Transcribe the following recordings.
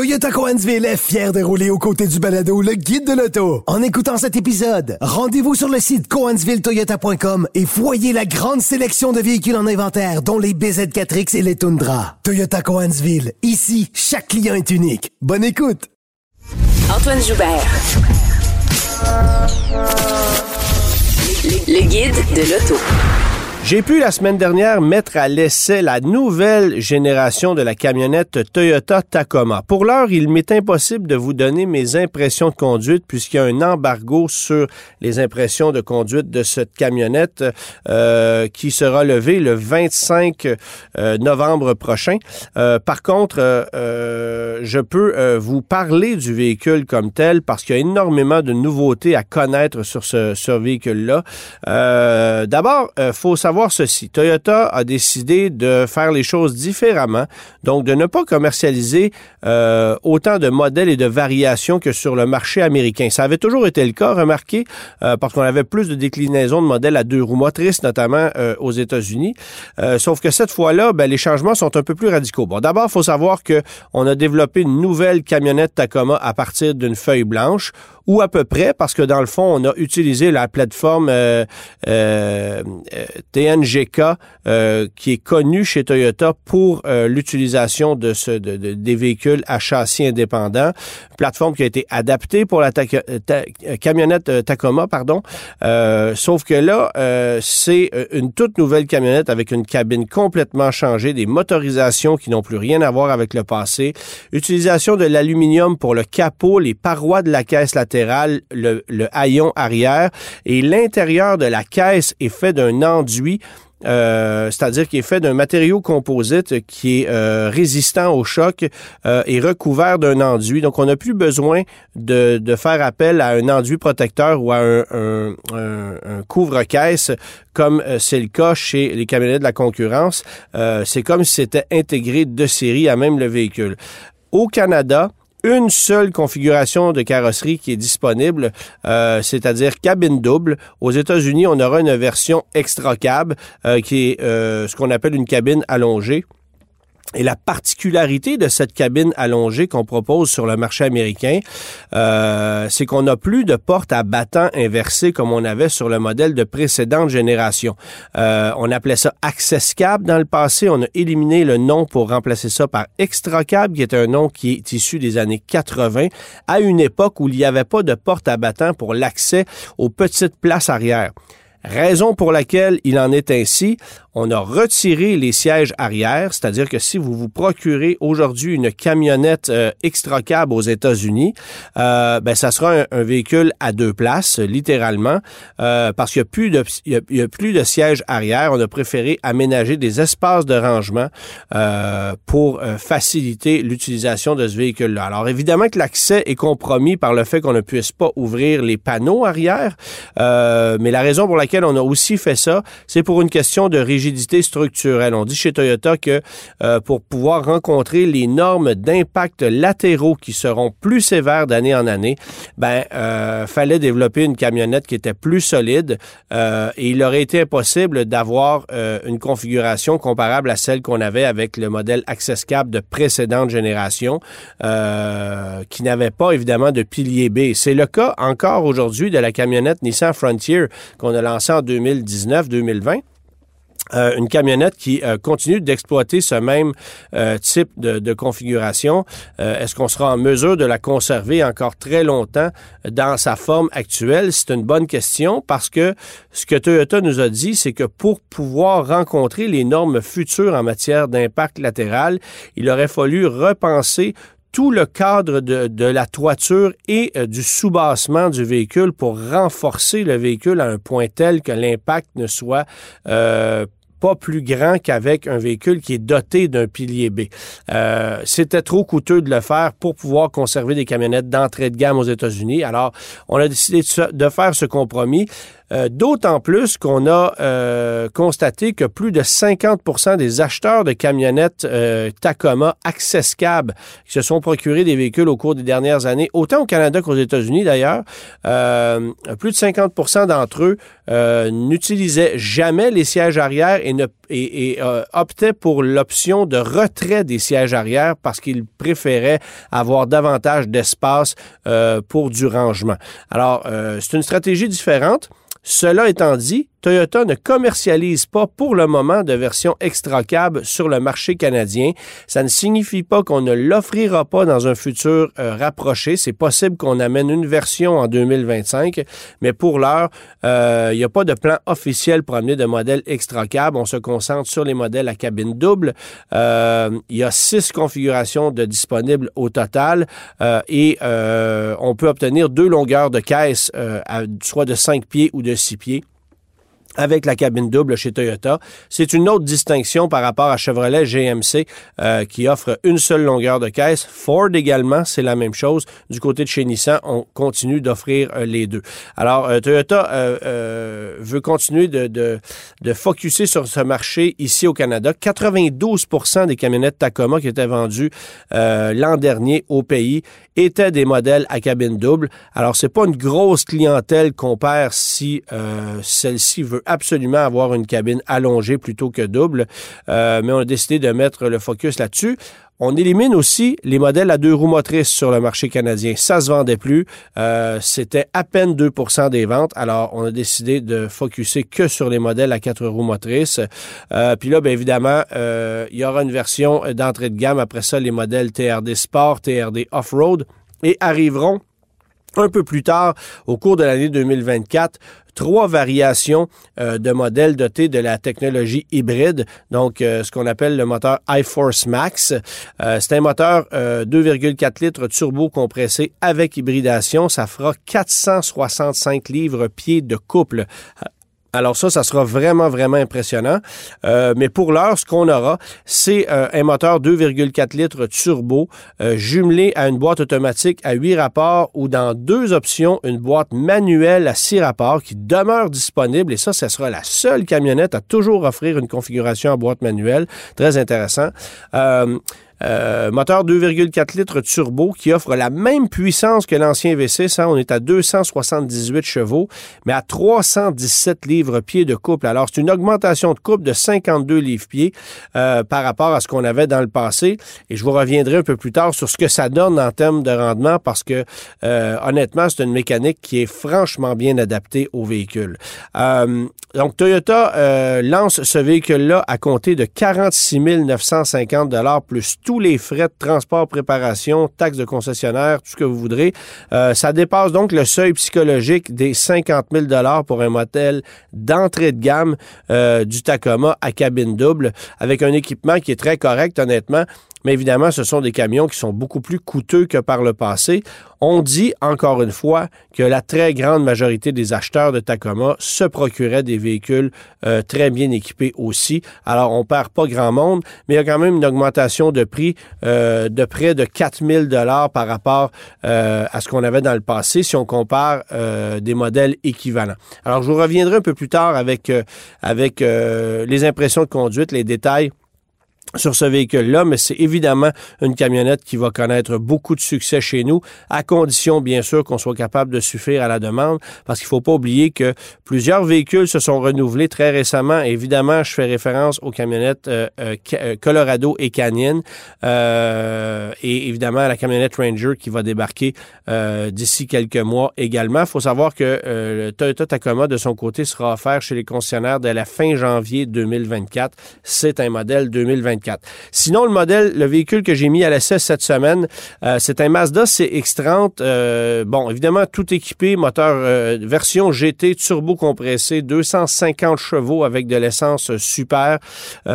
Toyota Coansville est fier de rouler aux côtés du balado le guide de l'auto. En écoutant cet épisode, rendez-vous sur le site coansvilletoyota.com et voyez la grande sélection de véhicules en inventaire, dont les BZ4X et les Tundra. Toyota Coansville, ici, chaque client est unique. Bonne écoute. Antoine Joubert. Le guide de l'auto. J'ai pu la semaine dernière mettre à l'essai la nouvelle génération de la camionnette Toyota Tacoma. Pour l'heure, il m'est impossible de vous donner mes impressions de conduite puisqu'il y a un embargo sur les impressions de conduite de cette camionnette euh, qui sera levé le 25 euh, novembre prochain. Euh, par contre, je peux vous parler du véhicule comme tel parce qu'il y a énormément de nouveautés à connaître sur ce, ce véhicule-là. D'abord, faut savoir savoir ceci. Toyota a décidé de faire les choses différemment, donc de ne pas commercialiser euh, autant de modèles et de variations que sur le marché américain. Ça avait toujours été le cas, remarquez, euh, parce qu'on avait plus de déclinaisons de modèles à deux roues motrices, notamment euh, aux États-Unis. sauf que cette fois-là, ben, les changements sont un peu plus radicaux. Bon, d'abord, il faut savoir que on a développé une nouvelle camionnette Tacoma à partir d'une feuille blanche ou à peu près, parce que dans le fond, on a utilisé la plateforme euh, euh, TNGK euh, qui est connue chez Toyota pour l'utilisation de, ce, des véhicules à châssis indépendant. Plateforme qui a été adaptée pour la camionnette Tacoma, pardon. sauf que là, c'est une toute nouvelle camionnette avec une cabine complètement changée, des motorisations qui n'ont plus rien à voir avec le passé, utilisation de l'aluminium pour le capot, les parois de la caisse le, haillon arrière et l'intérieur de la caisse est fait d'un enduit euh, c'est-à-dire qu'il est fait d'un matériau composite qui est euh, résistant au choc euh, et recouvert d'un enduit. Donc, on n'a plus besoin de, faire appel à un enduit protecteur ou à un, couvre-caisse comme c'est le cas chez les camionnettes de la concurrence. c'est comme si c'était intégré de série à même le véhicule. Au Canada, une seule configuration de carrosserie qui est disponible, euh, c'est-à-dire cabine double. Aux États-Unis, on aura une version extra cab euh, qui est euh, ce qu'on appelle une cabine allongée. Et la particularité de cette cabine allongée qu'on propose sur le marché américain, euh, c'est qu'on n'a plus de porte à battant inversé comme on avait sur le modèle de précédente génération. Euh, on appelait ça Access Cab dans le passé. On a éliminé le nom pour remplacer ça par Extra Cab, qui est un nom qui est issu des années 80, à une époque où il n'y avait pas de porte à battant pour l'accès aux petites places arrière. Raison pour laquelle il en est ainsi, on a retiré les sièges arrière, c'est-à-dire que si vous vous procurez aujourd'hui une camionnette euh, extra cab aux États-Unis, euh, ben ça sera un, véhicule à deux places, littéralement, euh, parce qu'il n'y a plus de il y a, plus de sièges arrière. On a préféré aménager des espaces de rangement euh, pour euh, faciliter l'utilisation de ce véhicule-là. Alors évidemment que l'accès est compromis par le fait qu'on ne puisse pas ouvrir les panneaux arrière, mais la raison pour laquelle on a aussi fait ça, c'est pour une question de rigidité On dit chez Toyota que euh, pour pouvoir rencontrer les normes d'impact latéraux qui seront plus sévères d'année en année, ben euh, fallait développer une camionnette qui était plus solide euh, et il aurait été impossible d'avoir une configuration comparable à celle qu'on avait avec le modèle Access Cab de précédente génération qui n'avait pas évidemment de pilier B. C'est le cas encore aujourd'hui de la camionnette Nissan Frontier qu'on a lancée en 2019-2020. Euh, une camionnette qui euh, continue d'exploiter ce même euh, type de, configuration. Est-ce qu'on sera en mesure de la conserver encore très longtemps dans sa forme actuelle? C'est une bonne question parce que ce que Toyota nous a dit, c'est que pour pouvoir rencontrer les normes futures en matière d'impact latéral, il aurait fallu repenser tout le cadre de, la toiture et du soubassement du véhicule pour renforcer le véhicule à un point tel que l'impact ne soit euh, pas plus grand qu'avec un véhicule qui est doté d'un pilier B. Euh, c'était trop coûteux de le faire pour pouvoir conserver des camionnettes d'entrée de gamme aux États-Unis. Alors, on a décidé de faire ce compromis. D'autant plus qu'on a constaté que plus de 50% des acheteurs de camionnettes Tacoma Access Cab qui se sont procurés des véhicules au cours des dernières années, autant au Canada qu'aux États-Unis d'ailleurs, plus de 50% d'entre eux n'utilisaient jamais les sièges arrière et, ne, et, optaient pour l'option de retrait des sièges arrière parce qu'ils préféraient avoir davantage d'espace euh, pour du rangement. Alors, euh, c'est une stratégie différente. Cela étant dit, Toyota ne commercialise pas pour le moment de version extra cab sur le marché canadien. Ça ne signifie pas qu'on ne l'offrira pas dans un futur euh, rapproché. C'est possible qu'on amène une version en 2025, mais pour l'heure, euh, il n'y a pas de plan officiel pour amener de modèles extra cab. On se concentre sur les modèles à cabine double. Euh, il y a six configurations de disponibles au total et on peut obtenir deux longueurs de caisse, soit de 5 pieds ou de 6 pieds avec la cabine double chez Toyota. C'est une autre distinction par rapport à Chevrolet GMC euh, qui offre une seule longueur de caisse. Ford également, c'est la même chose. Du côté de chez Nissan, on continue d'offrir euh, les deux. Alors, euh, Toyota veut continuer de, de, de focuser sur ce marché ici au Canada. 92% des camionnettes Tacoma qui étaient vendues l'an dernier au pays étaient des modèles à cabine double. Alors, c'est pas une grosse clientèle qu'on perd si celle-ci veut absolument avoir une cabine allongée plutôt que double, euh, mais on a décidé de mettre le focus là-dessus. On élimine aussi les modèles à deux roues motrices sur le marché canadien. Ça se vendait plus. Euh, c'était à peine 2% des ventes. Alors, on a décidé de focuser que sur les modèles à quatre roues motrices. Euh, puis là, bien évidemment, il y aura une version d'entrée de gamme. Après ça, les modèles TRD Sport, TRD Off-Road et arriveront un peu plus tard, au cours de l'année 2024, trois variations euh, de modèles dotés de la technologie hybride, donc euh, ce qu'on appelle le moteur iForce Max. Euh, c'est un moteur 2,4 litres turbo compressé avec hybridation. Ça fera 465 livres pieds de couple alors ça, ça sera vraiment, vraiment impressionnant. Euh, mais pour l'heure, ce qu'on aura, c'est euh, un moteur 2,4 litres turbo euh, jumelé à une boîte automatique à 8 rapports ou dans deux options, une boîte manuelle à 6 rapports qui demeure disponible. Et ça, ce sera la seule camionnette à toujours offrir une configuration en boîte manuelle. Très intéressant. Euh, moteur 2,4 litres turbo qui offre la même puissance que l'ancien V6. Ça, on est à 278 chevaux, mais à 317 livres-pieds de couple. Alors, c'est une augmentation de couple de 52 livres-pieds euh, par rapport à ce qu'on avait dans le passé. Et je vous reviendrai un peu plus tard sur ce que ça donne en termes de rendement parce que, euh, honnêtement, c'est une mécanique qui est franchement bien adaptée au véhicule. donc, Toyota lance ce véhicule-là à compter de 46 950 plus tout tous les frais de transport, préparation, taxes de concessionnaire, tout ce que vous voudrez. Euh, ça dépasse donc le seuil psychologique des 50 000 pour un modèle d'entrée de gamme euh, du Tacoma à cabine double, avec un équipement qui est très correct, honnêtement. Mais évidemment, ce sont des camions qui sont beaucoup plus coûteux que par le passé. On dit, encore une fois, que la très grande majorité des acheteurs de Tacoma se procuraient des véhicules euh, très bien équipés aussi. Alors, on perd pas grand monde, mais il y a quand même une augmentation de prix euh, de près de 4000 dollars par rapport euh, à ce qu'on avait dans le passé si on compare des modèles équivalents. Alors, je vous reviendrai un peu plus tard avec, avec les impressions de conduite, les détails sur ce véhicule-là, mais c'est évidemment une camionnette qui va connaître beaucoup de succès chez nous, à condition, bien sûr, qu'on soit capable de suffire à la demande, parce qu'il faut pas oublier que plusieurs véhicules se sont renouvelés très récemment. Évidemment, je fais référence aux camionnettes euh, euh, euh, Colorado et Canyon, et évidemment à la camionnette Ranger qui va débarquer d'ici quelques mois également. Il faut savoir que le Toyota Tacoma, de son côté, sera offert chez les concessionnaires dès la fin janvier 2024. C'est un modèle 2024 Sinon, le modèle, le véhicule que j'ai mis à l'essai cette semaine, euh, c'est un Mazda CX-30. Euh, bon, évidemment, tout équipé, moteur euh, version GT turbo compressé, 250 chevaux avec de l'essence super.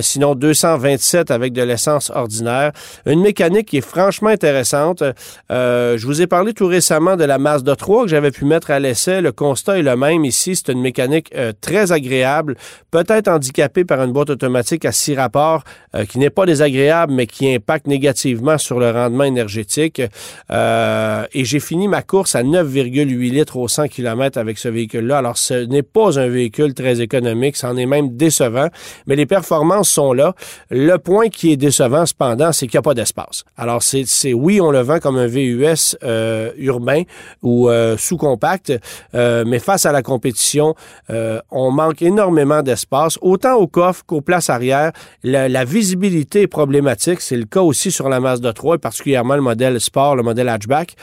sinon, 227 avec de l'essence ordinaire. Une mécanique qui est franchement intéressante. je vous ai parlé tout récemment de la Mazda 3 que j'avais pu mettre à l'essai. Le constat est le même ici. C'est une mécanique très agréable, peut-être handicapée par une boîte automatique à six rapports. Qui n'est pas désagréable, mais qui impacte négativement sur le rendement énergétique. et j'ai fini ma course à 9,8 litres au 100 km avec ce véhicule-là. Alors, ce n'est pas un véhicule très économique, c'en est même décevant, mais les performances sont là. Le point qui est décevant, cependant, c'est qu'il n'y a pas d'espace. Alors, c'est oui, on le vend comme un VUS euh, urbain ou euh, sous-compact, euh, mais face à la compétition, on manque énormément d'espace, autant au coffre qu'aux places arrière. La, la visibilité est problématique. C'est le cas aussi sur la Mazda 3, particulièrement le modèle Sport, le modèle hatchback.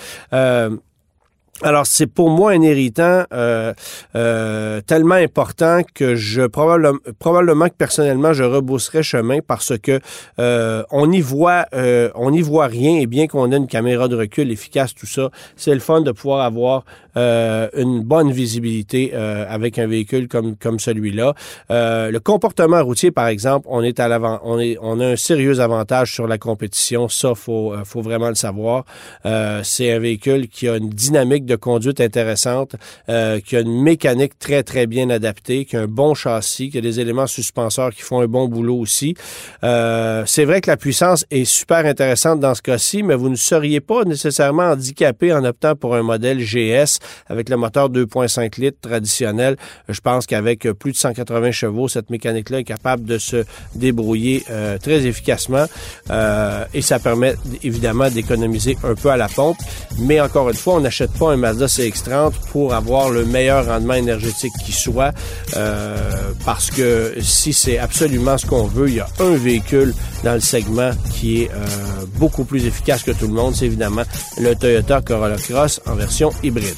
Alors, c'est pour moi un irritant euh, euh, tellement important que je probablement, probablement que personnellement je rebousserais chemin parce que euh, on y voit on n'y voit rien et bien qu'on ait une caméra de recul efficace tout ça, c'est le fun de pouvoir avoir une bonne visibilité avec un véhicule comme comme celui-là. le comportement routier par exemple, on est à l'avant on est on a un sérieux avantage sur la compétition, ça faut faut vraiment le savoir. c'est un véhicule qui a une dynamique de conduite intéressante, euh, qui a une mécanique très, très bien adaptée, qui a un bon châssis, qui a des éléments suspenseurs qui font un bon boulot aussi. Euh, c'est vrai que la puissance est super intéressante dans ce cas-ci, mais vous ne seriez pas nécessairement handicapé en optant pour un modèle GS avec le moteur 2.5 litres traditionnel. Je pense qu'avec plus de 180 chevaux, cette mécanique-là est capable de se débrouiller euh, très efficacement et ça permet évidemment d'économiser un peu à la pompe. Mais encore une fois, on n'achète pas un Mazda CX-30 pour avoir le meilleur rendement énergétique qui soit, euh, parce que si c'est absolument ce qu'on veut, il y a un véhicule dans le segment qui est euh, beaucoup plus efficace que tout le monde, c'est évidemment le Toyota Corolla Cross en version hybride.